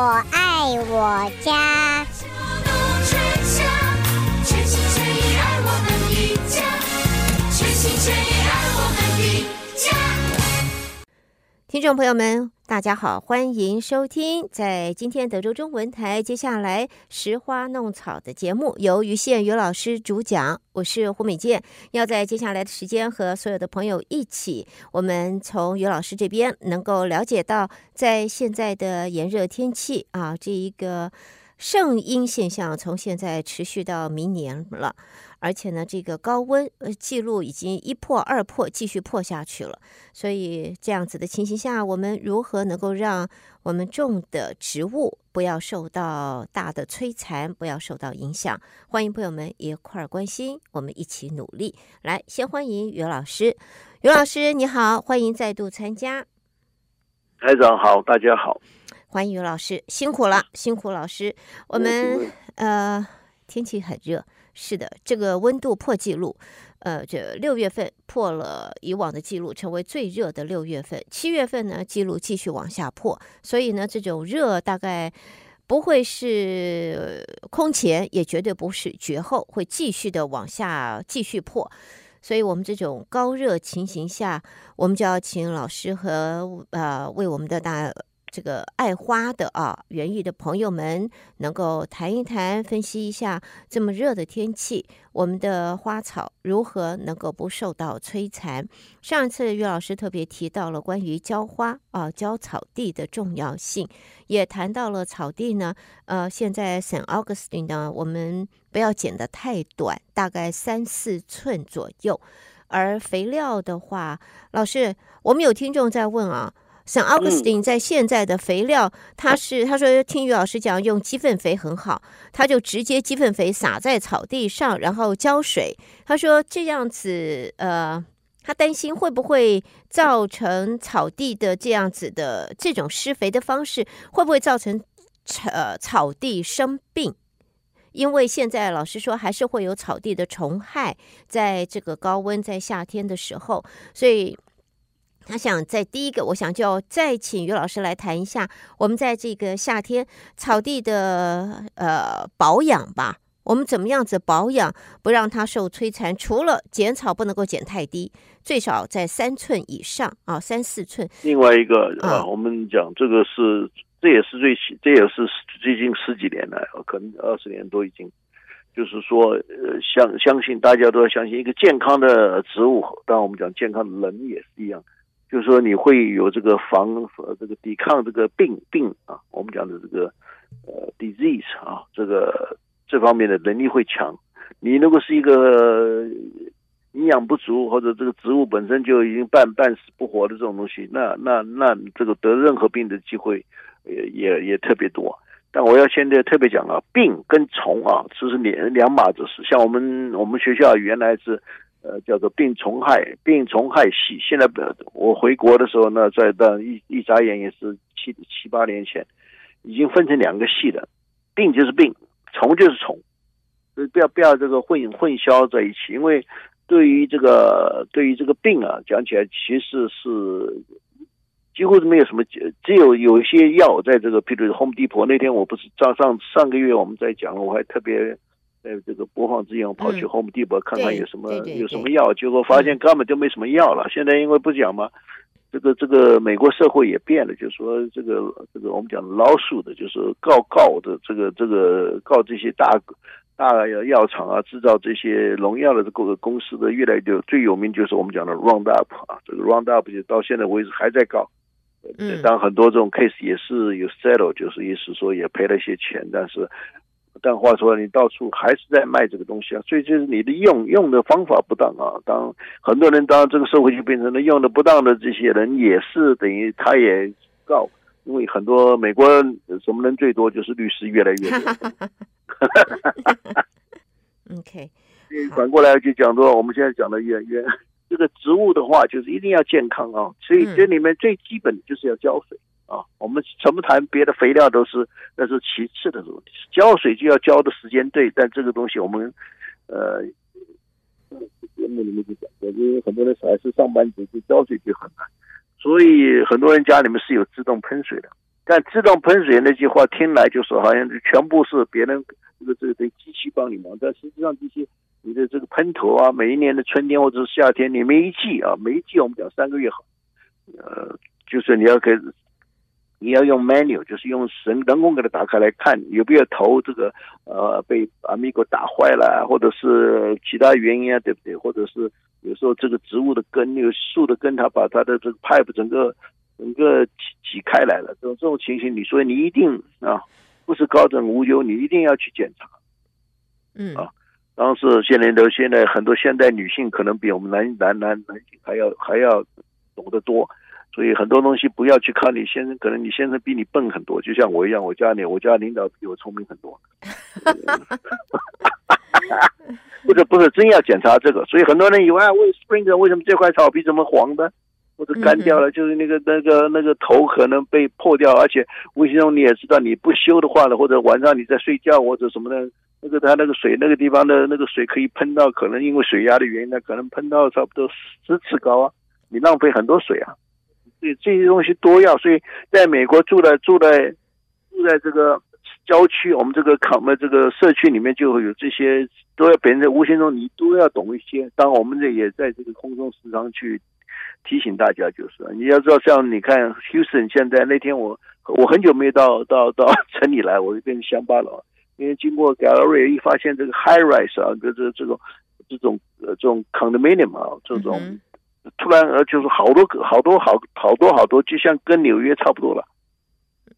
我爱我家。听众朋友们，大家好，欢迎收听在今天德州中文台接下来《拾花弄草》的节目，由于宪余老师主讲，我是胡美健，要在接下来的时间和所有的朋友一起，我们从于老师这边能够了解到，在现在的炎热天气啊，这一个圣婴现象从现在持续到明年了。而且呢，这个高温呃记录已经一破二破，继续破下去了。所以这样子的情形下，我们如何能够让我们种的植物不要受到大的摧残，不要受到影响？欢迎朋友们一块儿关心，我们一起努力。来，先欢迎于老师。于老师你好，欢迎再度参加。台长好，大家好，欢迎于老师，辛苦了，辛苦老师。我们呃天气很热。是的，这个温度破纪录，呃，这六月份破了以往的纪录，成为最热的六月份。七月份呢，纪录继续往下破，所以呢，这种热大概不会是空前，也绝对不是绝后，会继续的往下继续破。所以，我们这种高热情形下，我们就要请老师和呃为我们的大。这个爱花的啊，园艺的朋友们能够谈一谈，分析一下这么热的天气，我们的花草如何能够不受到摧残？上一次于老师特别提到了关于浇花啊、浇草地的重要性，也谈到了草地呢。呃，现在省 Augustine 呢，我们不要剪得太短，大概三四寸左右。而肥料的话，老师，我们有听众在问啊。像 Augustine 在现在的肥料，嗯、他是他说听于老师讲用鸡粪肥很好，他就直接鸡粪肥撒在草地上，然后浇水。他说这样子，呃，他担心会不会造成草地的这样子的这种施肥的方式，会不会造成呃草地生病？因为现在老师说还是会有草地的虫害，在这个高温在夏天的时候，所以。他想在第一个，我想就再请于老师来谈一下，我们在这个夏天草地的呃保养吧。我们怎么样子保养，不让它受摧残？除了剪草不能够剪太低，最少在三寸以上啊，三四寸。另外一个啊，啊我们讲这个是，这也是最这也是最近十几年来，可能二十年都已经，就是说呃相相信大家都要相信一个健康的植物，当然我们讲健康的人也是一样。就是说你会有这个防呃这个抵抗这个病病啊，我们讲的这个呃 disease 啊，这个这方面的能力会强。你如果是一个营养不足或者这个植物本身就已经半半死不活的这种东西，那那那这个得任何病的机会也也也特别多。但我要现在特别讲啊，病跟虫啊，这是两两码子事。像我们我们学校原来是。呃，叫做病虫害病虫害系。现在我回国的时候呢，在当一一眨眼也是七七八年前，已经分成两个系了。病就是病，虫就是虫，所以不要不要这个混混淆在一起。因为对于这个对于这个病啊，讲起来其实是几乎是没有什么，只有有一些药在这个，譬如 Home Depot 那天我不是上上上个月我们在讲，我还特别。在这个播放之前，我跑去 Home Depot 看看有什么有什么药，结果发现根本就没什么药了。现在因为不讲嘛，这个这个美国社会也变了，就是说这个这个我们讲老鼠的，就是告告的这个这个告这些大大药厂啊，制造这些农药的这个公司的越来越最有名就是我们讲的 Roundup 啊，这个 Roundup 就到现在为止还在告。嗯，当然很多这种 case 也是有 settle，就是意思说也赔了一些钱，但是。但话说，你到处还是在卖这个东西啊，所以就是你的用用的方法不当啊。当很多人当这个社会就变成了用的不当的这些人，也是等于他也告，因为很多美国人什么人最多，就是律师越来越多。OK，反过来就讲说，我们现在讲的越越这个植物的话，就是一定要健康啊。所以这里面最基本就是要浇水。啊，我们什么谈别的肥料都是那是其次的问题，浇水就要浇的时间对，但这个东西我们呃节目里面就讲过，因为很多人还是上班族，就浇水就很难，所以很多人家里面是有自动喷水的，但自动喷水那句话听来就是好像全部是别人这个这个机器帮你忙，但实际上这些你的这个喷头啊，每一年的春天或者是夏天，你每一季啊，每一季我们讲三个月好，呃，就是你要给。你要用 manual，就是用人人工给它打开来看有没有头这个呃被 amigo 打坏了，或者是其他原因啊，对不对？或者是有时候这个植物的根，那个树的根，它把它的这个 pipe 整个整个挤挤开来了，这种这种情形，你说你一定啊，不是高枕无忧，你一定要去检查。嗯啊，当时现在都现在很多现代女性可能比我们男男男男性还要还要懂得多。所以很多东西不要去看你先生，可能你先生比你笨很多，就像我一样，我家里我家领导比我聪明很多。或 者不是真要检查这个，所以很多人以为啊，为 Springer 为什么这块草皮怎么黄的，或者干掉了，就是那个那个那个头可能被破掉，而且无形中你也知道，你不修的话呢，或者晚上你在睡觉或者什么的，那个他那个水那个地方的那个水可以喷到，可能因为水压的原因呢，可能喷到差不多十尺高啊，你浪费很多水啊。对这些东西都要，所以在美国住在住在住在这个郊区，我们这个康这个社区里面就会有这些，都要别人在无形中你都要懂一些。当我们这也在这个空中时常去提醒大家，就是你要知道，像你看 Houston 现在那天我我很久没到到到 城里来，我就变成乡巴佬，因为经过 Galleria 一发现这个 High Rise 啊，这这这种这种呃这种 Condominium 啊这种。嗯突然呃，就是好多，好多好好多好多，就像跟纽约差不多了。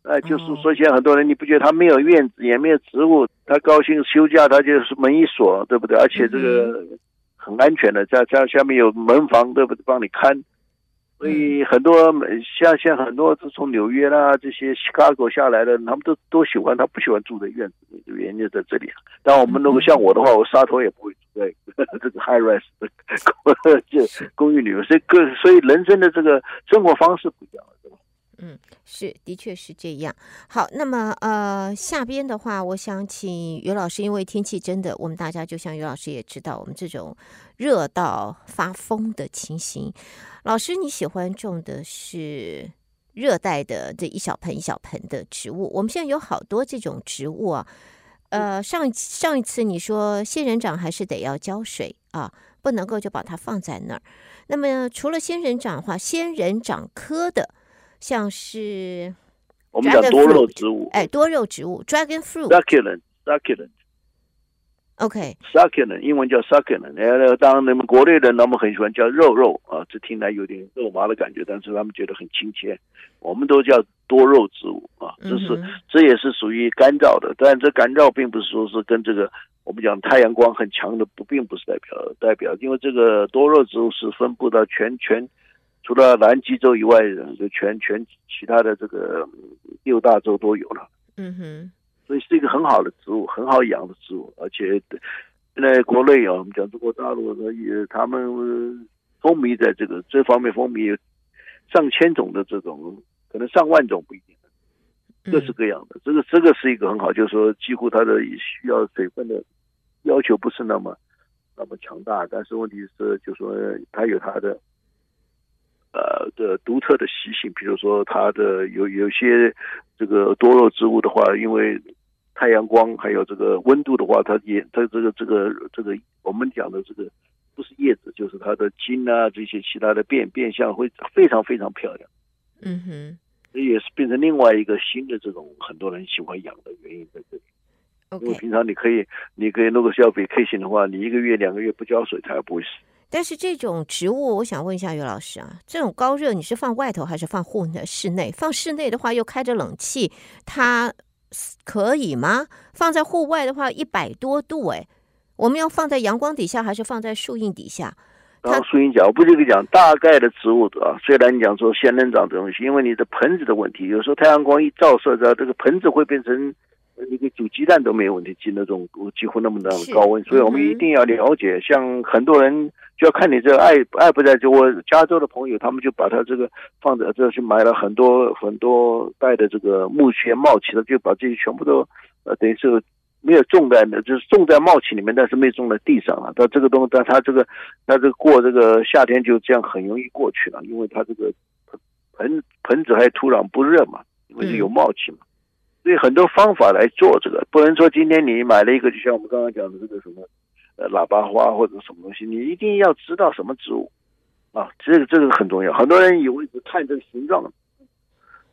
哎，就是说现在很多人，你不觉得他没有院子，也没有植物，他高兴休假，他就是门一锁，对不对？而且这个很安全的，在在下面有门房，对不对？帮你看。所以很多像像很多是从纽约啦这些 Chicago 下来的，他们都都喜欢，他不喜欢住在院子里，原因就在这里。但我们如果像我的话，我沙头也不会住在 这个 high rise 的 这公寓里面。所以个所以人生的这个生活方式不一样，对吧？嗯，是，的确是这样。好，那么呃，下边的话，我想请于老师，因为天气真的，我们大家就像于老师也知道，我们这种热到发疯的情形。老师，你喜欢种的是热带的这一小盆一小盆的植物。我们现在有好多这种植物啊。呃，上上一次你说仙人掌还是得要浇水啊，不能够就把它放在那儿。那么除了仙人掌的话，仙人掌科的，像是我们讲多肉植物，哎，多肉植物，dragon fruit，succulent，succulent。OK，succulent，英文叫 succulent。呃，当然，你们国内人他们很喜欢叫肉肉啊，这听来有点肉麻的感觉，但是他们觉得很亲切。我们都叫多肉植物啊，这是这也是属于干燥的，但这干燥并不是说是跟这个我们讲太阳光很强的不，并不是代表代表，因为这个多肉植物是分布到全全除了南极洲以外，就全全其他的这个六大洲都有了。嗯哼。所以是一个很好的植物，很好养的植物，而且现在国内啊，我们讲中国大陆的也，他们风靡在这个这方面，风靡有上千种的这种，可能上万种不一定，各式各样的。这个这个是一个很好，就是说几乎它的需要水分的要求不是那么那么强大，但是问题是，就是说它有它的呃的独特的习性，比如说它的有有些这个多肉植物的话，因为太阳光还有这个温度的话，它也它这个这个这个我们讲的这个不是叶子，就是它的茎啊这些其他的变变相会非常非常漂亮。嗯哼，这也是变成另外一个新的这种很多人喜欢养的原因在这里。因为平常你可以你可以如果是要 vacation 的话，你一个月两个月不浇水，它也不会死。但是这种植物，我想问一下于老师啊，这种高热你是放外头还是放户内？室内？放室内的话又开着冷气，它。可以吗？放在户外的话，一百多度哎，我们要放在阳光底下，还是放在树荫底下？然后树荫讲，我不是跟你讲大概的植物啊。虽然你讲说仙人掌这东西，因为你的盆子的问题，有时候太阳光一照射着这个盆子会变成。你给煮鸡蛋都没有问题，进那种几乎那么的高温，所以我们一定要了解。像很多人就要看你这爱爱不在。就我加州的朋友，他们就把他这个放在这去买了很多很多袋的这个木屑冒起的，就把这些全部都呃等于是没有种在，就是种在冒起里面，但是没种在地上啊。但这个东西，但它这个它这个过这个夏天就这样很容易过去了，因为它这个盆盆子还土壤不热嘛。因为是有冒气嘛。所以很多方法来做这个，不能说今天你买了一个，就像我们刚刚讲的这个什么呃喇叭花或者什么东西，你一定要知道什么植物啊，这个这个很重要。很多人以为只看这个形状，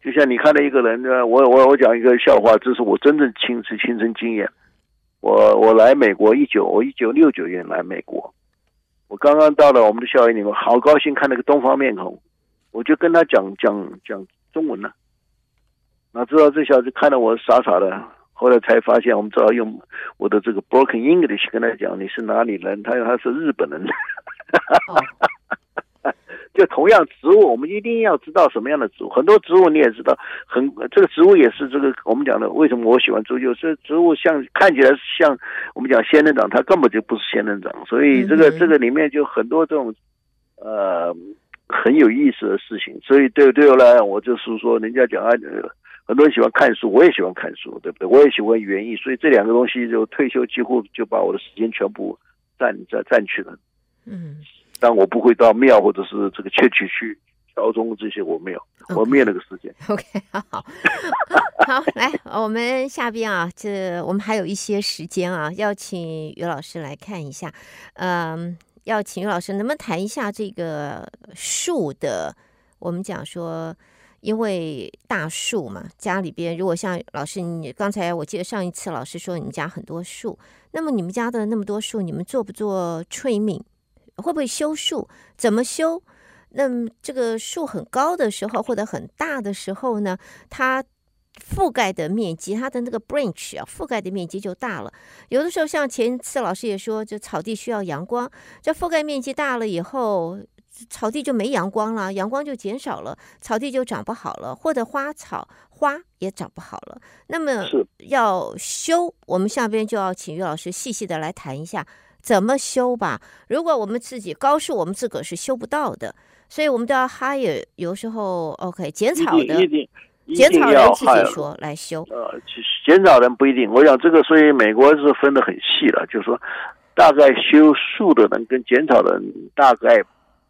就像你看到一个人呢，我我我讲一个笑话，这是我真正亲身亲身经验。我我来美国一九我一九六九年来美国，我刚刚到了我们的校园里面，好高兴看那个东方面孔，我就跟他讲讲讲中文呢。哪知道这小子看到我傻傻的，后来才发现我们只好用我的这个 broken English 跟他讲，你是哪里人？他他是日本人。就同样植物，我们一定要知道什么样的植物。很多植物你也知道，很这个植物也是这个我们讲的。为什么我喜欢植物？就是植物像看起来像我们讲仙人掌，它根本就不是仙人掌。所以这个这个里面就很多这种呃很有意思的事情。所以对对我来讲，我就是说，人家讲啊。很多人喜欢看书，我也喜欢看书，对不对？我也喜欢园艺，所以这两个东西就退休几乎就把我的时间全部占占占去了。嗯，但我不会到庙或者是这个窃取去敲钟这些，我没有.我没有那个时间。OK，好，好，好，来，我们下边啊，这我们还有一些时间啊，要请于老师来看一下。嗯，要请于老师能不能谈一下这个树的？我们讲说。因为大树嘛，家里边如果像老师，你刚才我记得上一次老师说你们家很多树，那么你们家的那么多树，你们做不做 trimming？会不会修树？怎么修？那么这个树很高的时候或者很大的时候呢，它覆盖的面积，它的那个 branch 啊，覆盖的面积就大了。有的时候像前一次老师也说，就草地需要阳光，这覆盖面积大了以后。草地就没阳光了，阳光就减少了，草地就长不好了，或者花草花也长不好了。那么要修，我们下边就要请于老师细细的来谈一下怎么修吧。如果我们自己高树，我们自个儿是修不到的，所以我们都要 hire，有时候 OK 剪草的，剪草人自己说来修。呃，剪草人不一定。我想这个，所以美国是分得很细了，就是说大概修树的人跟剪草的人大概。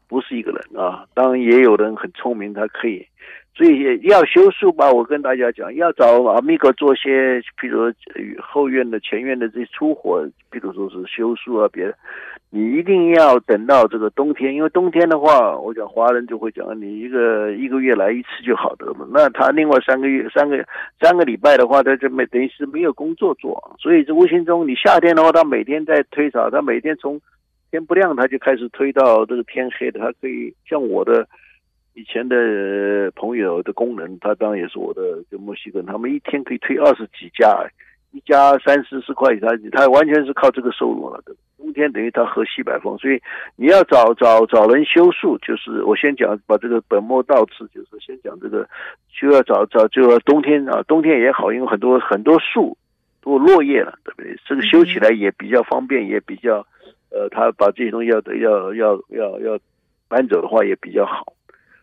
不是一个人啊，当然也有人很聪明，他可以，所以要修树吧。我跟大家讲，要找阿米哥做些，比如说后院的、前院的这些粗活，比如说是修树啊，别的，你一定要等到这个冬天，因为冬天的话，我讲华人就会讲，你一个一个月来一次就好的嘛。那他另外三个月、三个三个礼拜的话，他就没等于是没有工作做，所以这无形中，你夏天的话，他每天在推草，他每天从。天不亮，他就开始推到这个天黑的。他可以像我的以前的朋友的工人，他当然也是我的就墨西哥人，他们一天可以推二十几家，一家三四十块，他他完全是靠这个收入了。冬天等于他喝西北风，所以你要找找找人修树，就是我先讲把这个本末倒置，就是先讲这个就要找找就要冬天啊，冬天也好，因为很多很多树都落叶了，对不对？这个修起来也比较方便，也比较。呃，他把这些东西要要要要要搬走的话也比较好。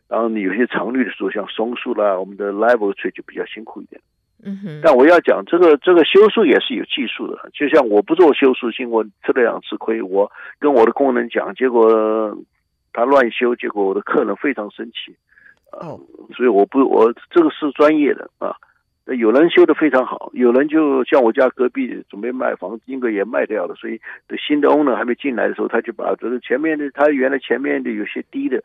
然后你有些常绿的树，像松树啦，我们的 live tree 就比较辛苦一点。嗯哼。但我要讲这个这个修树也是有技术的，就像我不做修树，因为我吃了两次亏。我跟我的工人讲，结果他乱修，结果我的客人非常生气。哦。所以我不我这个是专业的啊。有人修得非常好，有人就像我家隔壁准备卖房子，应该也卖掉了，所以新的 owner 还没进来的时候，他就把就是前面的他原来前面的有些低的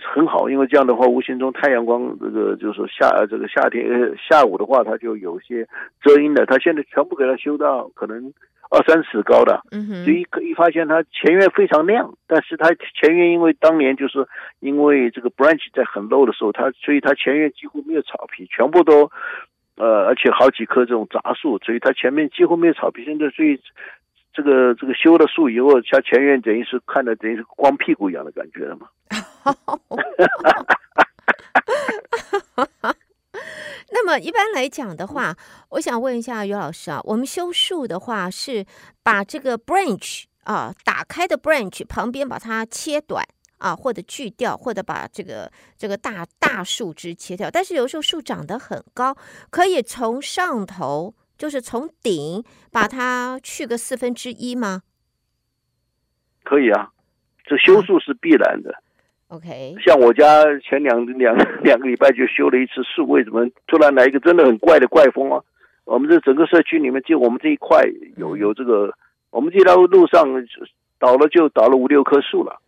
很好，因为这样的话无形中太阳光这个就是说夏这个夏天下午的话，它就有些遮阴的，他现在全部给他修到可能二三尺高的，嗯哼，所以可以发现他前院非常亮，但是他前院因为当年就是因为这个 branch 在很 low 的时候，他所以他前院几乎没有草皮，全部都。呃，而且好几棵这种杂树，所以它前面几乎没有草皮。现在所以这个这个修了树以后，像前院等于是看的等于是光屁股一样的感觉了嘛。哈哈哈那么一般来讲的话，我想问一下于老师啊，我们修树的话是把这个 branch 啊打开的 branch 旁边把它切短。啊，或者锯掉，或者把这个这个大大树枝切掉。但是有时候树长得很高，可以从上头，就是从顶把它去个四分之一吗？可以啊，这修树是必然的。OK，像我家前两两两个礼拜就修了一次树，为什么突然来一个真的很怪的怪风啊？我们这整个社区里面，就我们这一块有有这个，我们这条路上倒了就倒了五六棵树了。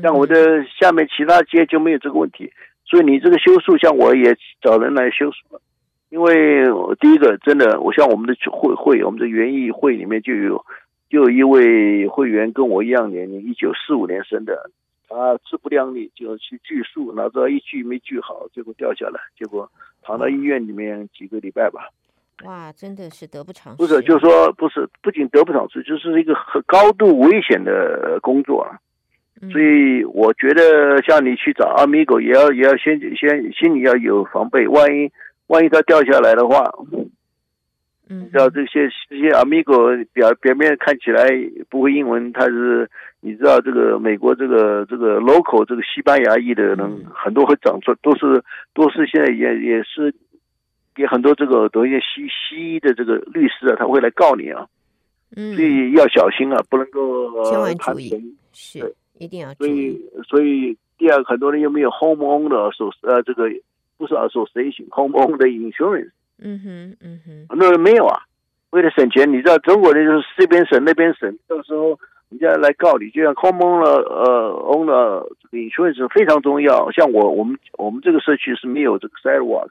像我的下面其他街就没有这个问题，所以你这个修树，像我也找人来修树了。因为第一个真的，我像我们的会会，我们的园艺会里面就有就有一位会员跟我一样年龄，一九四五年生的，他自不量力就去锯树，哪知道一锯没锯好，结果掉下来，结果躺到医院里面几个礼拜吧。哇，真的是得不偿失。不是，就是说不是，不仅得不偿失，就是一个很高度危险的工作啊。所以我觉得，像你去找 Amigo，也要也要先先心里要有防备，万一。万一它掉下来的话，嗯，你知道这些这些 Amigo 表表面看起来不会英文，它是你知道这个美国这个这个 local 这个西班牙裔的人、嗯、很多会长出，都是都是现在也也是给很多这个等一些西西医的这个律师啊，他会来告你啊，嗯，所以要小心啊，不能够千万注意，是一定要注意。所以所以第二，很多人又没有 homeowner 所呃这个。不是 association homeowner 的 insurance，嗯哼，嗯哼，那没有啊。为了省钱，你知道中国人就是这边省那边省，到时候人家来告你，就像 homeowner 呃 owner 这个 insurance 非常重要。像我我们我们这个社区是没有这个 sidewalk，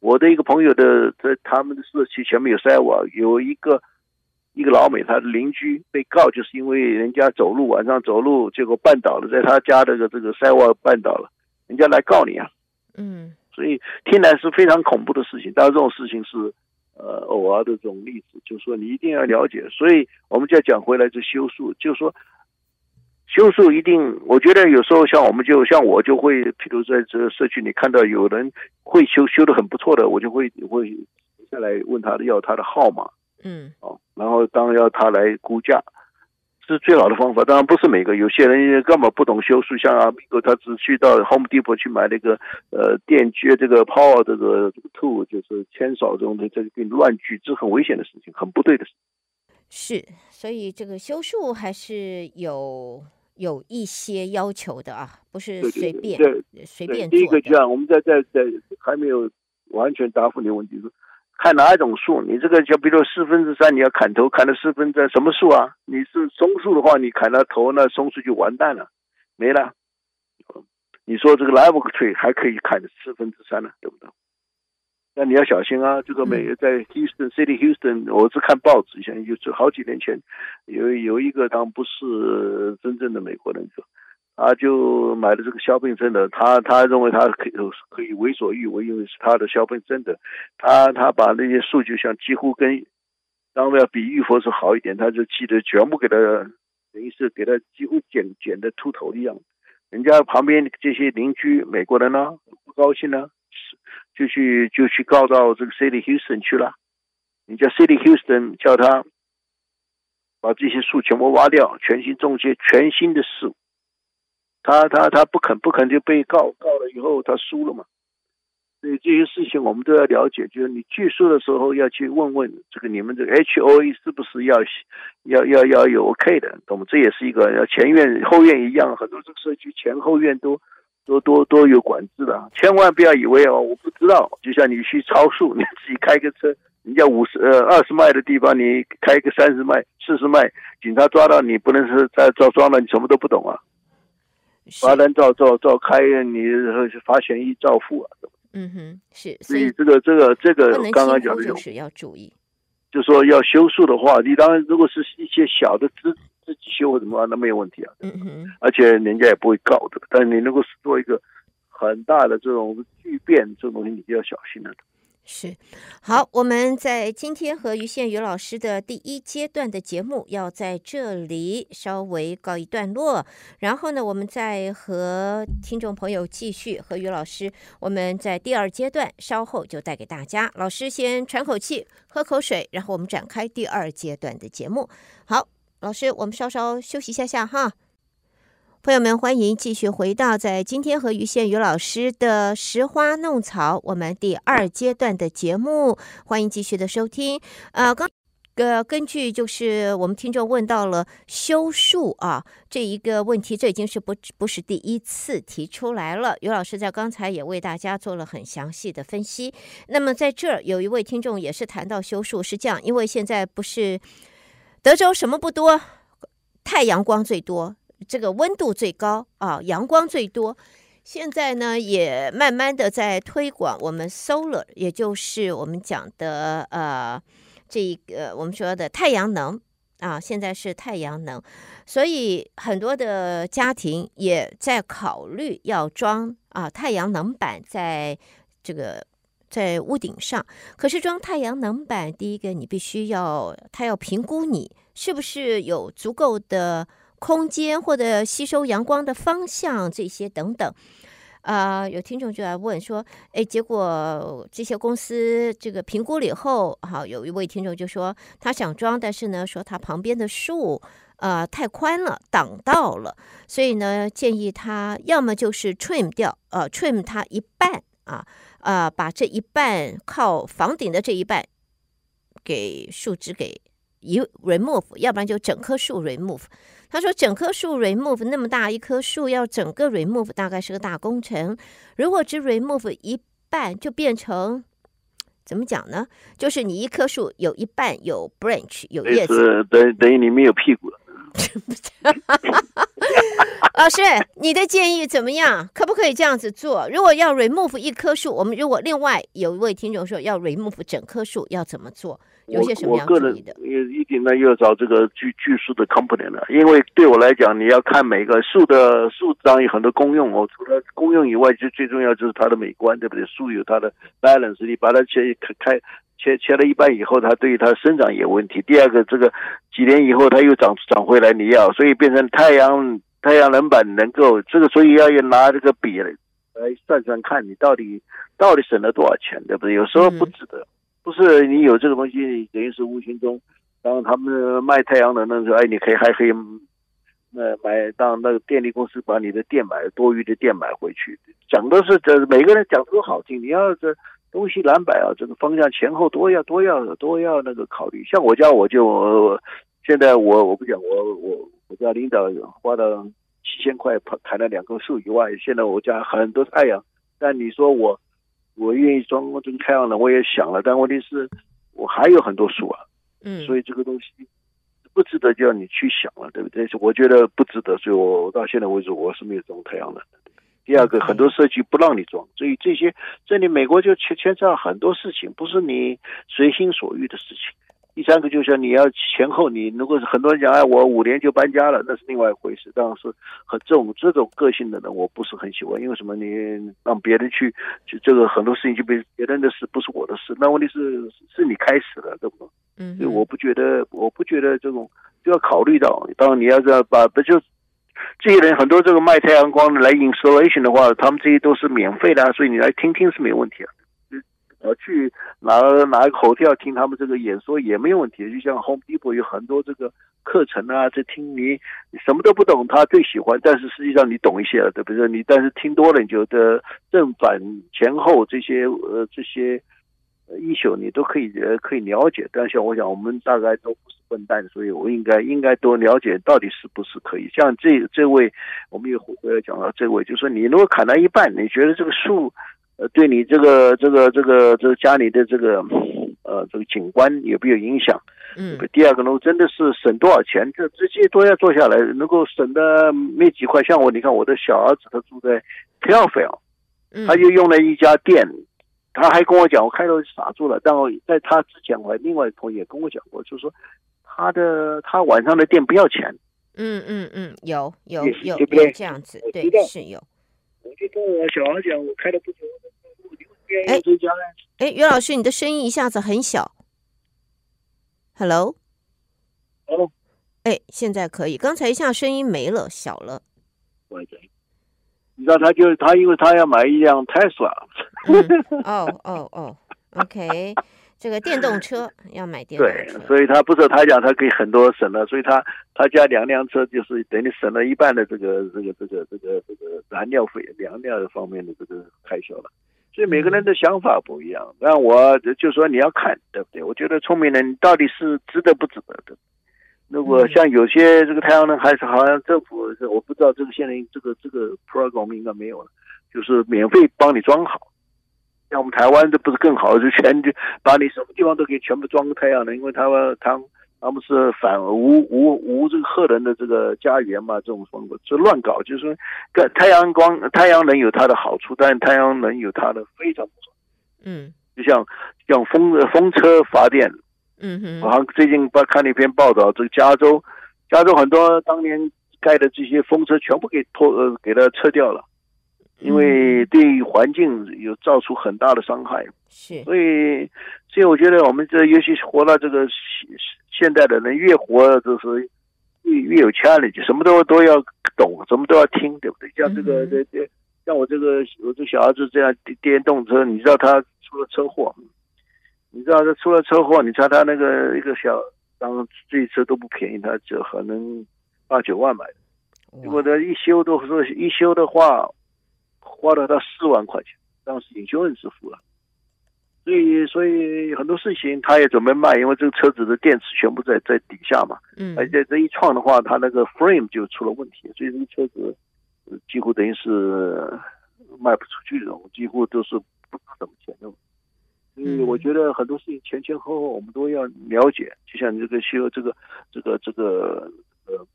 我的一个朋友的在他们的社区前面有 sidewalk，有一个一个老美他的邻居被告，就是因为人家走路晚上走路结果绊倒了，在他家这个这个 sidewalk 绊倒了，人家来告你啊，嗯。所以听来是非常恐怖的事情，但是这种事情是，呃，偶尔的这种例子，就是说你一定要了解。所以我们就要讲回来，这修树，就是说修树一定，我觉得有时候像我们就像我就会，譬如在这个社区里看到有人会修修的很不错的，我就会会下来问他的要他的号码，嗯，哦，然后当然要他来估价。是最好的方法，当然不是每个。有些人根本不懂修树，像阿米哥，他只去到 Home Depot 去买那个呃电锯这个 Power 这个这个 tool，就是千扫这种的，这个乱锯，这是很危险的事情，很不对的事情。是，所以这个修树还是有有一些要求的啊，不是随便对对对随便做。第一个，就像我们在在在还没有完全答复你的问题说。看哪一种树，你这个就比如四分之三，你要砍头，砍了四分之三，什么树啊？你是松树的话，你砍了头，那松树就完蛋了，没了。你说这个 live tree 还可以砍四分之三呢，对不对？那你要小心啊！这个美在 Houston City Houston，我是看报纸，像就是好几年前有有一个，当然不是真正的美国人说。他就买了这个消费证的，他他认为他可以可以为所欲为，因为是他的消费证的。他他把那些数据像几乎跟当然要比玉佛是好一点，他就记得全部给他，等于是给他几乎剪剪的秃头一样。人家旁边这些邻居美国人呢不高兴呢，就去就去告到这个 City Houston 去了。人家 City Houston 叫他把这些树全部挖掉，全新种些全新的树。他他他不肯不肯就被告告了以后他输了嘛，所以这些事情我们都要了解，就是你据诉的时候要去问问这个你们这个 HOA 是不是要要要要有 OK 的，懂吗？这也是一个要前院后院一样，很多这个社区前后院都都都都有管制的，千万不要以为哦我不知道，就像你去超速，你自己开个车，人家五十呃二十迈的地方你开个三十迈四十迈，警察抓到你不能是在抓抓了你什么都不懂啊。罚单照照照开，你罚钱一照付啊。嗯哼，是，所以这个这个这个刚刚讲的就是要注意，就说要修树的话，你当然如果是一些小的自自己修或什么，那没有问题啊。嗯哼，而且人家也不会告的。但是你如果是做一个很大的这种巨变，这种东西你就要小心了。是，好，我们在今天和于宪宇老师的第一阶段的节目要在这里稍微告一段落，然后呢，我们再和听众朋友继续和于老师，我们在第二阶段稍后就带给大家。老师先喘口气，喝口水，然后我们展开第二阶段的节目。好，老师，我们稍稍休息一下下哈。朋友们，欢迎继续回到在今天和于宪宇老师的拾花弄草，我们第二阶段的节目，欢迎继续的收听。呃，刚呃，根据就是我们听众问到了修树啊这一个问题，这已经是不不是第一次提出来了。于老师在刚才也为大家做了很详细的分析。那么在这儿有一位听众也是谈到修树是这样，因为现在不是德州什么不多，太阳光最多，这个温度最高啊，阳光最多。现在呢也慢慢的在推广我们 solar，也就是我们讲的呃。这一个我们说的太阳能啊，现在是太阳能，所以很多的家庭也在考虑要装啊太阳能板在这个在屋顶上。可是装太阳能板，第一个你必须要他要评估你是不是有足够的空间或者吸收阳光的方向这些等等。啊、有听众就来问说，哎，结果这些公司这个评估了以后，好，有一位听众就说他想装，但是呢，说他旁边的树，呃，太宽了，挡到了，所以呢，建议他要么就是 trim 掉，呃，trim 它一半啊，啊、把这一半靠房顶的这一半给树枝给一 remove，要不然就整棵树 remove。他说：“整棵树 remove 那么大一棵树，要整个 remove 大概是个大工程。如果只 remove 一半，就变成怎么讲呢？就是你一棵树有一半有 branch 有叶子，等等于你没有屁股了。”老师，你的建议怎么样？可不可以这样子做？如果要 remove 一棵树，我们如果另外有一位听众说要 remove 整棵树，要怎么做？有些什么样注意的？也一定呢，又要找这个巨巨树的 company 了。因为对我来讲，你要看每个树的树上有很多功用哦。除了功用以外，就最重要就是它的美观，对不对？树有它的 balance，你把它切开切切了一半以后，它对于它的生长也有问题。第二个，这个几年以后它又长长回来，你要所以变成太阳太阳能板能够这个，所以要拿这个笔来来算算看，你到底到底省了多少钱，对不对？有时候不值得。嗯不是你有这个东西，等于是无形中，当他们卖太阳能的时候，哎，你可以还可以，呃，买当那个电力公司把你的电买多余的电买回去，讲的是这每个人讲的都好听，你要这东西南北啊，这个方向前后都要都要都要那个考虑。像我家我就现在我我不讲我我我家领导花了七千块砍了两棵树以外，现在我家很多太阳，但你说我。我愿意装这个太阳能，我也想了，但问题是，我还有很多树啊，嗯，所以这个东西不值得叫你去想了，对不对？我觉得不值得，所以我到现在为止我是没有装太阳能的。第二个，很多社区不让你装，所以这些这里美国就牵牵扯到很多事情，不是你随心所欲的事情。第三个就是你要前后，你如果是很多人讲，哎，我五年就搬家了，那是另外一回事。当然是和这种这种个性的人，我不是很喜欢。因为什么？你让别人去，就这个很多事情就被别人的事，不是我的事。那问题是是你开始了，对不对？嗯，所以我不觉得，我不觉得这种就要考虑到。当然你要这样把，不就这些人很多这个卖太阳光的来 installation 的话，他们这些都是免费的啊，所以你来听听是没问题啊。呃，去哪哪一个 hotel 听他们这个演说也没有问题，就像 Home Depot 有很多这个课程啊，这听你什么都不懂，他最喜欢，但是实际上你懂一些了，对不对？你但是听多了，你觉得正反前后这些呃这些一宿你都可以呃可以了解。但像我想，我们大概都不是笨蛋，所以我应该应该多了解到底是不是可以。像这这位，我们又回来讲到这位，就是说你如果砍到一半，你觉得这个树。呃，对你这个这个这个这个家里的这个呃这个景观有没有影响？嗯。第二个呢，真的是省多少钱？这这些都要做下来，能够省的没几块。像我，你看我的小儿子，他住在 Clearfield，他就用了一家店，他还跟我讲，我开头傻住了。但我在他之前，我还另外一朋友也跟我讲过，就是说他的他晚上的店不要钱。嗯嗯嗯，有有有有，有这样子，对，是有。我就跟我小孩讲，我开了不久。哎，哎，袁老师，你的声音一下子很小。Hello，哦，哎，现在可以，刚才一下声音没了，小了。你知道他就是他，因为他要买一辆 Tesla。哦哦哦，OK，这个电动车要买电动车，对，所以他不是他讲他可以很多省了，所以他他家两辆车就是等于省了一半的这个这个这个这个这个燃料费、燃料方面的这个开销了。所以每个人的想法不一样。那我就说你要看，对不对？我觉得聪明人到底是值得不值得的。如果像有些这个太阳能，还是好像政府，我不知道这个现在这个这个 program 应该没有了，就是免费帮你装好。像我们台湾这不是更好，就全就把你什么地方都可以全部装个太阳能，因为台湾他们他们是反无无无这个核能的这个家园嘛，这种风格就乱搞，就是说，太阳光太阳能有它的好处，但是太阳能有它的非常不好。嗯，就像像风风车发电。嗯哼，好像最近不看了一篇报道，这个加州，加州很多当年盖的这些风车全部给拖呃给它撤掉了，因为对环境有造出很大的伤害。是，所以所以我觉得我们这尤其是活到这个现现代的人，越活就是越越有 challenge，什么都都要懂，什么都要听，对不对？像这个这这、嗯，像我这个我这小儿子这样电电动车，你知道他出了车祸。你知道他出了车祸，你猜他那个一个小，当这一车都不便宜，他就可能八九万买的，结果他一修都说一修的话，花了他四万块钱，当时隐修人支付了，所以所以很多事情他也准备卖，因为这个车子的电池全部在在底下嘛，嗯，而且这一撞的话，他那个 frame 就出了问题，所以这个车子几乎等于是卖不出去的，几乎都是不知道怎么钱的。嗯，我觉得很多事情前前后后我们都要了解，就像你这个修这个这个这个呃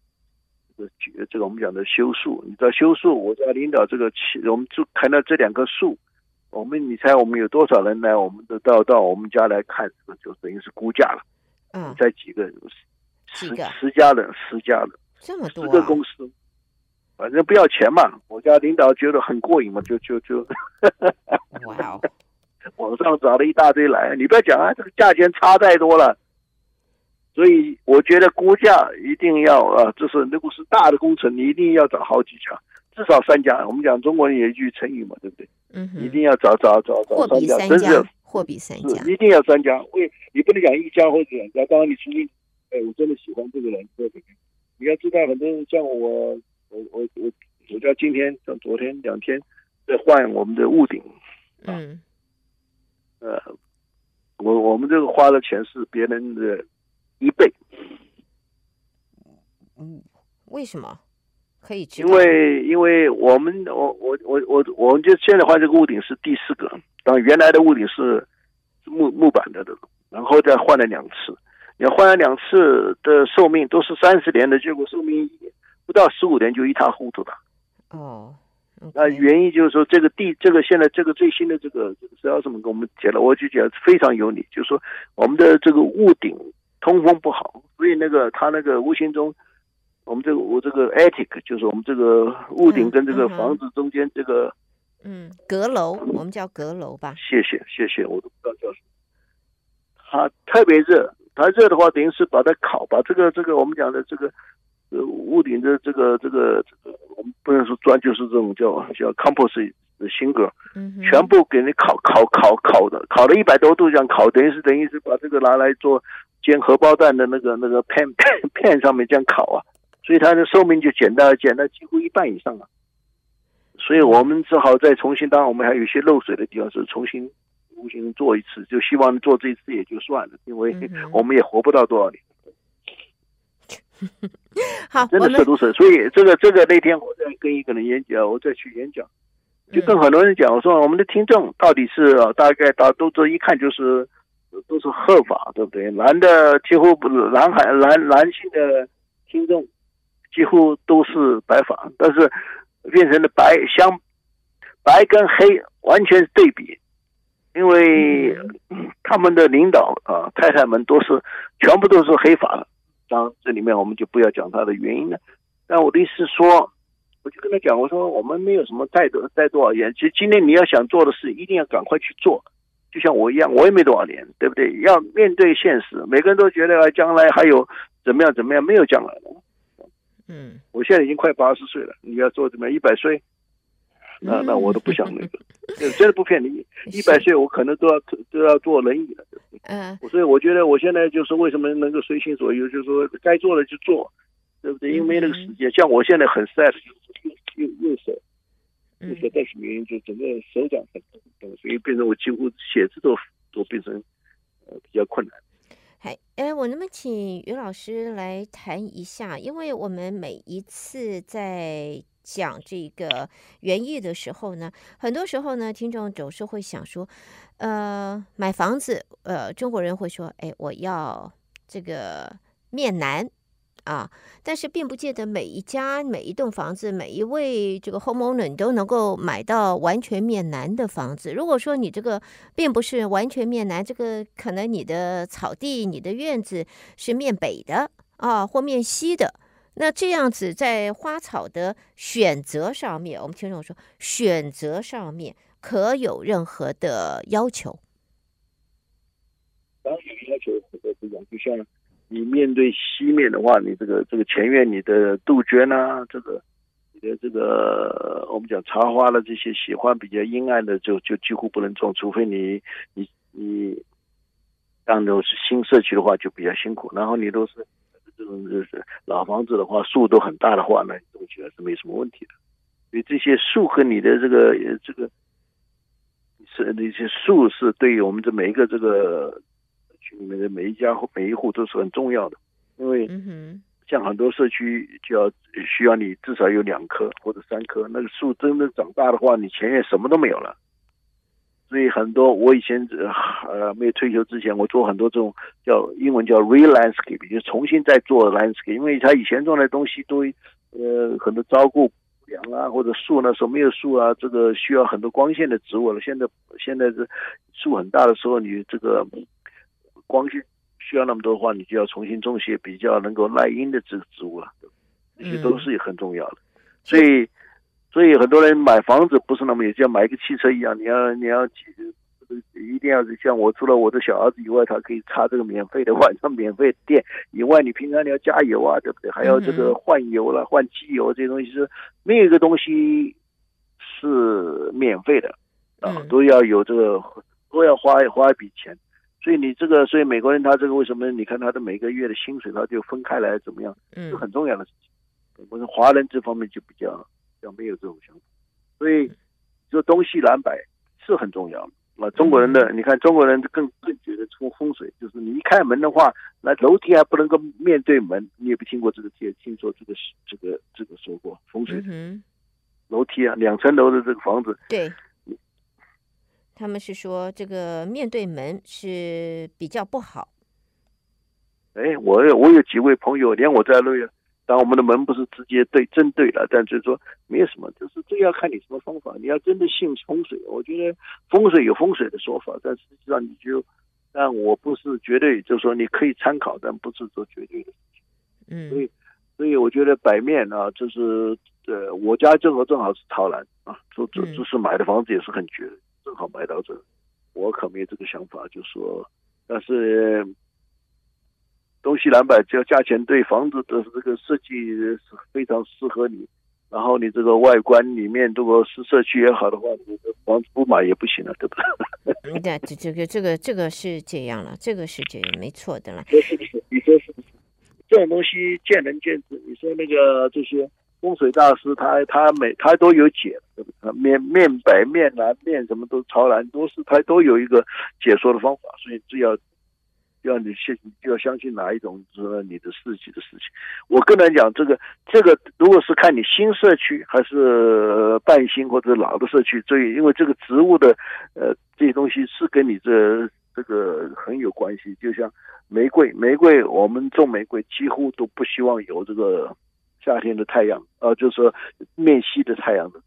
这个这个我们讲的修树，你知道修树，我在领导这个，我们就看到这两棵树，我们你猜我们有多少人来，我们都到到我们家来看，就等于是估价了。嗯，在几个人？十十家人，十家人，这么多，十个公司，反正不要钱嘛，我家领导觉得很过瘾嘛，就就就，哇哦。网上找了一大堆来，你不要讲啊，这个价钱差太多了，所以我觉得估价一定要啊，就是如果是大的工程，你一定要找好几家，至少三家。我们讲中国人有一句成语嘛，对不对？嗯，一定要找找找找三家，真是货比三家，一定要三家。为你不能讲一家或者两家。当然你出去，哎，我真的喜欢这个人，对不对？你要知道，很多人像我，我我我我家今天像昨天两天在换我们的屋顶，嗯。呃，我我们这个花的钱是别人的一倍。嗯，为什么？可以？因为因为我们我我我我我们就现在换这个屋顶是第四个，当原来的屋顶是木木板的的，然后再换了两次，你换了两次的寿命都是三十年的，结果寿命不到十五年就一塌糊涂了。哦。那原因就是说，这个地，这个现在这个最新的这个只要这么跟我们讲了，我就觉得非常有理。就是说，我们的这个屋顶通风不好，所以那个它那个无形中，我们这个我这个 attic 就是我们这个屋顶跟这个房子中间这个，嗯，阁楼，我们叫阁楼吧。谢谢谢谢，我都不知道叫什么。它特别热，它热的话，等于是把它烤，把这个这个我们讲的这个。呃，屋顶的这个这个这个，我们不能说砖，就是这种叫叫 composite 的新格，全部给你烤烤烤烤的，烤了一百多度这样烤，等于是等于是把这个拿来做煎荷包蛋的那个那个 pan pan 上面这样烤啊，所以它的寿命就减到减到几乎一半以上了。所以我们只好再重新，当然我们还有一些漏水的地方，是重新重新做一次，就希望做这一次也就算了，因为我们也活不到多少年。好，真的是如此。所以这个这个那天我在跟一个人演讲，我再去演讲，就跟很多人讲，我说我们的听众到底是大概大都这一看就是都是合法，对不对？男的几乎不是男孩男男性的听众几乎都是白发，但是变成了白相白跟黑完全是对比，因为他们的领导啊太太们都是全部都是黑发的。当然这里面我们就不要讲它的原因了，但我的意思说，我就跟他讲，我说我们没有什么带多带多少年，其实今天你要想做的事，一定要赶快去做，就像我一样，我也没多少年，对不对？要面对现实，每个人都觉得将来还有怎么样怎么样，没有将来了。嗯，我现在已经快八十岁了，你要做怎么样？一百岁？那那我都不想那个，真的不骗你，一百岁我可能都要都要坐轮椅了。嗯，所以我觉得我现在就是为什么能够随心所欲，就是说该做的就做，对不对？因为没那个时间，像我现在很 sad，右右右手，右手，但是原因就整个手掌很痛，所以变成我几乎写字都都变成呃比较困难。哎，哎，我能不能请于老师来谈一下？因为我们每一次在讲这个园艺的时候呢，很多时候呢，听众总是会想说，呃，买房子，呃，中国人会说，哎，我要这个面南。啊，但是并不见得每一家、每一栋房子、每一位这个 homeowner 你都能够买到完全面南的房子。如果说你这个并不是完全面南，这个可能你的草地、你的院子是面北的啊，或面西的，那这样子在花草的选择上面，我们听众说选择上面可有任何的要求？当然有要求，这个就像。你面对西面的话，你这个这个前院，你的杜鹃呐，这个你的这个我们讲茶花的这些喜欢比较阴暗的，就就几乎不能种，除非你你你当都是新社区的话，就比较辛苦。然后你都是这种就是老房子的话，树都很大的话，那种起来是没什么问题的。所以这些树和你的这个这个是那些树是对于我们这每一个这个。里面的每一家每一户都是很重要的，因为像很多社区就要需要你至少有两棵或者三棵，那个树真的长大的话，你前院什么都没有了。所以很多我以前呃没有退休之前，我做很多这种叫英文叫 re-landscape，就重新再做 landscape，因为他以前种的东西都呃很多照顾不良啊，或者树那时候没有树啊，这个需要很多光线的植物了。现在现在是树很大的时候，你这个。光线需要那么多的话，你就要重新种些比较能够耐阴的植植物了，这些都是很重要的。嗯、所以，所以很多人买房子不是那么也像买一个汽车一样，你要你要一定要像我，除了我的小儿子以外，他可以插这个免费的晚上免费电以外，你平常你要加油啊，对不对？还要这个换油了、换机油这些东西是没有一个东西是免费的啊，都要有这个都要花花一笔钱。所以你这个，所以美国人他这个为什么？你看他的每个月的薪水，他就分开来怎么样？嗯，是很重要的事情。我们华人这方面就比较比较没有这种想法，所以就东西南北是很重要啊。中国人的，你看中国人更更觉得这个风水，就是你一开门的话，那楼梯还不能够面对门。你也不听过这个，听听说这个这个这个说过风水，嗯，楼梯啊，两层楼的这个房子，对。他们是说这个面对门是比较不好。哎，我有我有几位朋友，连我在内，当我们的门不是直接对正对了，但就是说没有什么，就是这要看你什么方法。你要真的信风水，我觉得风水有风水的说法，但实际上你就，但我不是绝对，就是说你可以参考，但不是做绝对的事情。嗯，所以所以我觉得摆面啊，就是呃，我家正好正好是朝南啊，这这这是买的房子也是很绝的。正好买到这，我可没有这个想法，就说，但是东西南北只要价钱对，房子的这个设计是非常适合你，然后你这个外观里面如果是社区也好的话，你的房子不买也不行了，对不对？对，这这个这个这个是这样了，这个是这样，没错的了。说是不是？你说是不是？这种东西见仁见智。你说那个这些。风水大师他他每他都有解，对不对？面面北面南面什么都朝南，都是他都有一个解说的方法，所以只要要你信就要相信哪一种是你的自己的事情。我个人讲，这个这个如果是看你新社区还是半新或者老的社区，所以因为这个植物的呃这些东西是跟你这这个很有关系。就像玫瑰，玫瑰我们种玫瑰几乎都不希望有这个。夏天的太阳啊、呃，就是说面西的太阳的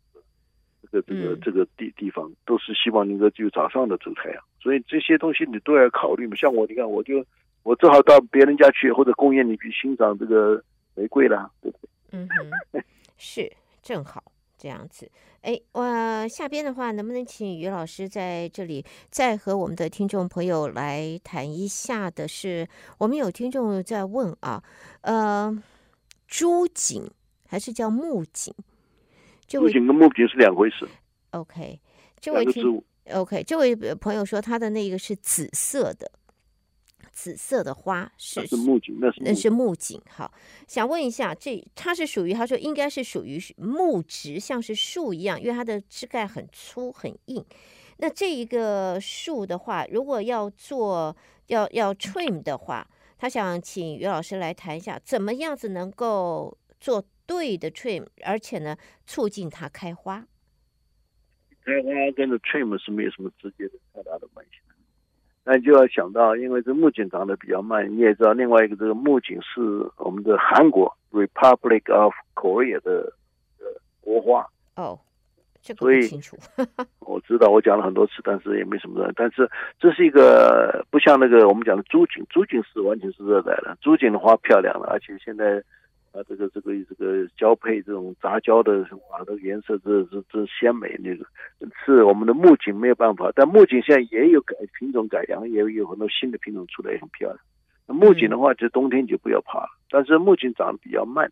这个这个这个地地方，都是希望能够就早上的这个太阳，所以这些东西你都要考虑嘛。像我，你看，我就我正好到别人家去或者公园里去欣赏这个玫瑰啦，对不对？嗯哼，是正好这样子。哎，我下边的话，能不能请于老师在这里再和我们的听众朋友来谈一下的是，我们有听众在问啊，呃。朱槿还是叫木槿？朱槿跟木槿是两回事。OK，这位听 OK，这位朋友说他的那个是紫色的，紫色的花是木槿，那是那是木槿。好，想问一下，这它是属于他说应该是属于木质，像是树一样，因为它的枝干很粗很硬。那这一个树的话，如果要做要要 trim 的话，他想请于老师来谈一下，怎么样子能够做对的 trim，而且呢，促进它开花。开花跟着 trim 是没有什么直接的太大的关系。那就要想到，因为这木槿长得比较慢，你也知道，另外一个这个木槿是我们的韩国 Republic of Korea 的呃国花。哦，这个不清楚。我知道，我讲了很多次，但是也没什么。但是这是一个不像那个我们讲的朱槿，朱槿是完全是热带的，朱槿的花漂亮了，而且现在。啊，这个这个这个交配这种杂交的花的颜色，这这这鲜美，那个是我们的木槿没有办法。但木槿现在也有改品种改良，也有很多新的品种出来，也很漂亮。那木槿的话，就冬天就不要怕，但是木槿长得比较慢。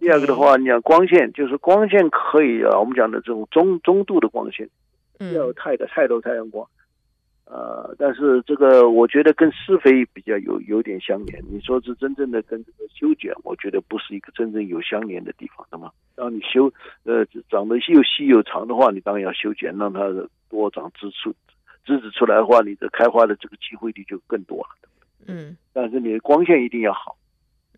第二个的话，你讲光线，就是光线可以啊，我们讲的这种中中度的光线，不要太的太多太阳光。呃，但是这个我觉得跟施肥比较有有点相连。你说是真正的跟这个修剪，我觉得不是一个真正有相连的地方，那么当你修呃长得又细又长的话，你当然要修剪，让它多长枝出枝子出来的话，你的开花的这个机会率就更多了。嗯，但是你的光线一定要好，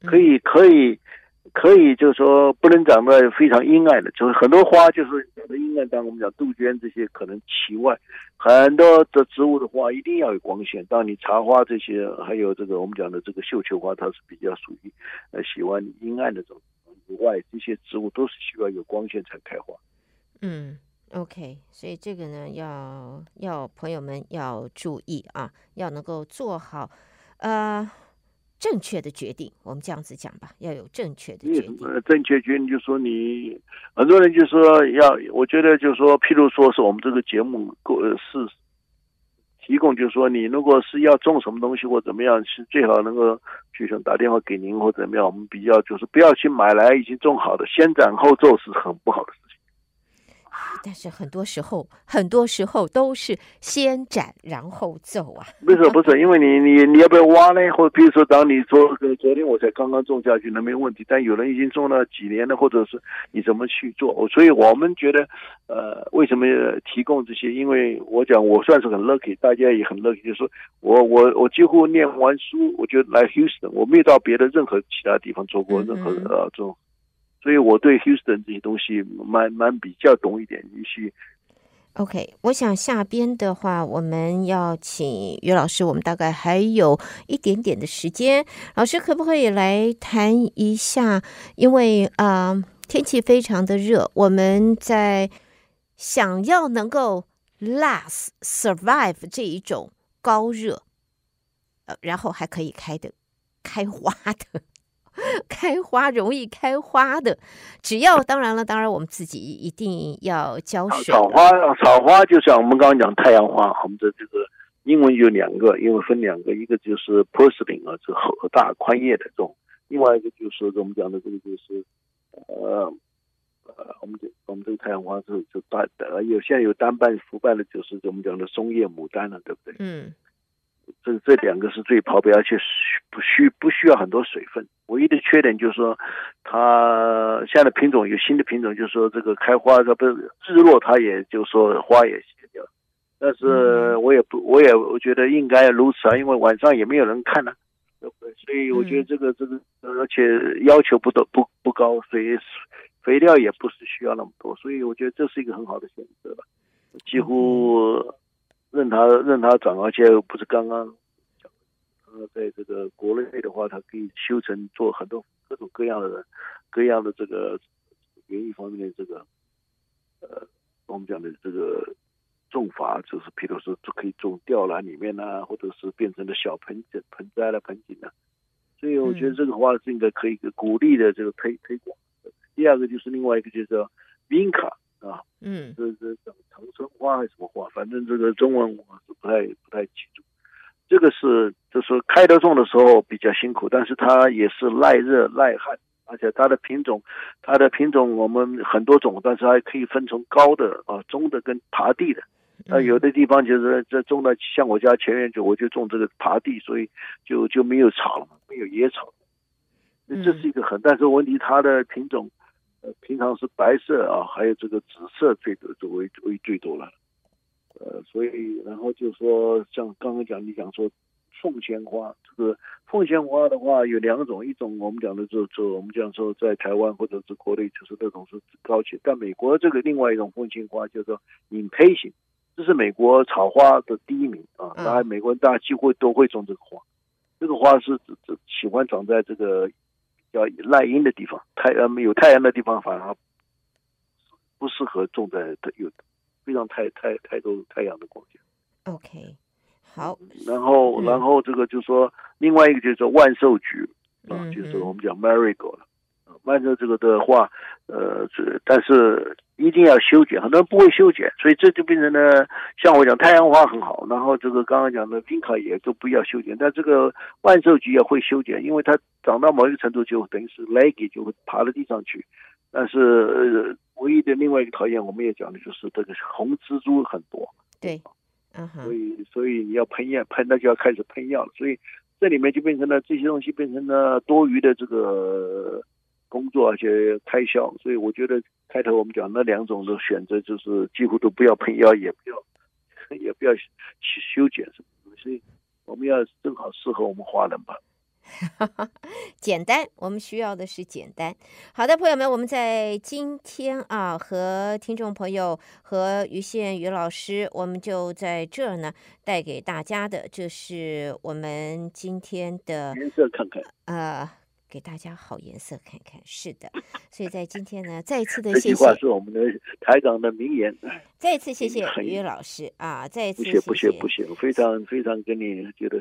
可以可以。可以，就是说不能长得非常阴暗的，就是很多花就是长得阴暗。当我们讲杜鹃这些可能其外，很多的植物的话一定要有光线。当你茶花这些，还有这个我们讲的这个绣球花，它是比较属于呃喜欢阴暗的这种以外，这些植物都是需要有光线才开花。嗯，OK，所以这个呢，要要朋友们要注意啊，要能够做好，呃。正确的决定，我们这样子讲吧，要有正确的决定。正确决定就是说你很多人就说要，我觉得就是说，譬如说是我们这个节目是提供，就是说你如果是要种什么东西或怎么样，是最好能够就像打电话给您或怎么样，我们比较就是不要去买来已经种好的，先斩后奏是很不好的事情。但是很多时候，很多时候都是先斩然后奏啊。不是不是，因为你你你要不要挖呢？或者比如说，当你说昨天我才刚刚种下去，那没问题。但有人已经种了几年了，或者是你怎么去做？所以我们觉得，呃，为什么提供这些？因为我讲我算是很 lucky，大家也很 lucky，就是说我我我几乎念完书，我就来 Houston，我没有到别的任何其他地方做过任何的呃这种。所以我对 Houston 这些东西蛮蛮比较懂一点，也许。OK，我想下边的话，我们要请于老师，我们大概还有一点点的时间，老师可不可以来谈一下？因为啊、天气非常的热，我们在想要能够 last survive 这一种高热，呃，然后还可以开的开花的。开花容易开花的，只要当然了，当然我们自己一定要浇水。草花，草花就像我们刚刚讲太阳花，我们的这个英文有两个，英文分两个，一个就是 purslane 啊，这个大宽叶的这种，另外一个就是我们讲的这个就是呃呃，我们这我们这个太阳花是就单呃有现在有单瓣复瓣的，就是我们讲的松叶牡丹了，对不对？嗯。这这两个是最跑不，而且不需不需要很多水分。唯一的缺点就是说，它现在的品种有新的品种，就是说这个开花它不是日落，它也就是说花也谢掉。但是我也不，我也我觉得应该如此啊，因为晚上也没有人看呢、啊，对不对？所以我觉得这个这个，而且要求不都不不高，所以肥料也不是需要那么多，所以我觉得这是一个很好的选择了，几乎。任它任它长，而且不是刚刚，呃，在这个国内的话，它可以修成做很多各种各样的各样的这个园艺方面的这个，呃，我们讲的这个种法，就是比如说就可以种吊篮里面啊，或者是变成的小盆景盆栽了盆景啊。所以我觉得这个话是应该可以鼓励的这个推推广。第二个就是另外一个就是说 Vinca 啊，嗯，这这长长春花还是什么花？反正这个中文我是不太不太清楚。这个是就是开得种的时候比较辛苦，但是它也是耐热耐旱，而且它的品种，它的品种我们很多种，但是还可以分成高的啊、中的跟爬地的。那有的地方就是这种的，像我家前院就我就种这个爬地，所以就就没有草了嘛，没有野草。这是一个很，但是问题它的品种，呃，平常是白色啊，还有这个紫色最多，就为为最多了。呃，所以然后就说像刚刚讲你讲说。凤仙花，这个凤仙花的话有两种，一种我们讲的就就我们讲说在台湾或者是国内就是那种是高级，但美国这个另外一种凤仙花叫做 impatient，这是美国草花的第一名啊，当然美国人大家几乎都会种这个花，这个花是喜欢长在这个叫赖阴的地方，太阳没有太阳的地方反而不适合种在有非常太太太多太阳的光线。OK。好，然后，然后这个就是说，另外一个就是说万寿菊，啊，就是我们讲 marigold 了。万寿这个的话，呃，这但是一定要修剪，很多人不会修剪，所以这就变成了，像我讲太阳花很好，然后这个刚刚讲的 vinca 也都不要修剪，但这个万寿菊也会修剪，因为它长到某一个程度就等于是 leggy 就会爬到地上去，但是呃，唯一的另外一个讨厌，我们也讲的就是这个红蜘蛛很多。对。所以，所以你要喷药，喷那就要开始喷药了。所以这里面就变成了这些东西变成了多余的这个工作，而且开销。所以我觉得开头我们讲那两种的选择，就是几乎都不要喷药，也不要，也不要去修剪什么。所以我们要正好适合我们华人吧。简单，我们需要的是简单。好的，朋友们，我们在今天啊，和听众朋友和于宪于老师，我们就在这儿呢，带给大家的，这是我们今天的颜色看看，呃，给大家好颜色看看。是的，所以在今天呢，再一次的谢谢。这句话是我们的台长的名言。再一次谢谢于老师啊，再一次谢谢。不谢不谢不谢，非常非常跟你觉得。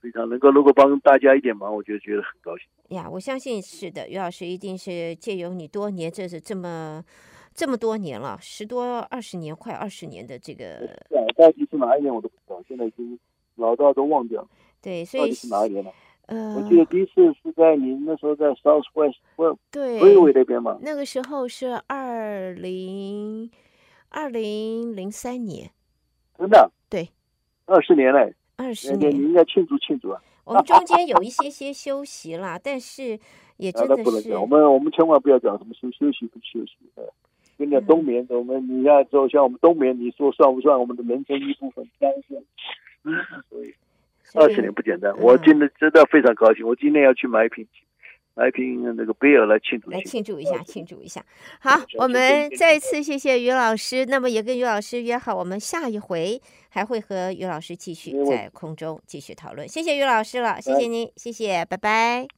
非常能够，如果帮大家一点忙，我就觉得很高兴。呀，我相信是的，于老师一定是借由你多年，这是这么这么多年了，十多二十年，快二十年的这个。对，到底是哪一年我都不知道，现在已经老到都忘掉了。对，所以到底是哪一年了？呃，我记得第一次是在您那时候在 South West，对，威威那边嘛。那个时候是二零二零零三年。真的？对，二十年嘞。二十年，你应该庆祝庆祝啊！我们中间有一些些休息啦，但是也真的是，啊、不能讲，我们我们千万不要讲什么休休息不休息的。跟你讲冬眠，我们你要做像我们冬眠，你说算不算我们的人生一部分？当然是。所以二十年不简单，嗯、我真的真的非常高兴，我今天要去买一瓶。来瓶那个贝尔来庆祝，来庆祝一下，庆祝一下。好，我们再一次谢谢于老师。那么也跟于老师约好，我们下一回还会和于老师继续在空中继续讨论。谢谢于老师了，谢谢您，谢谢，拜拜。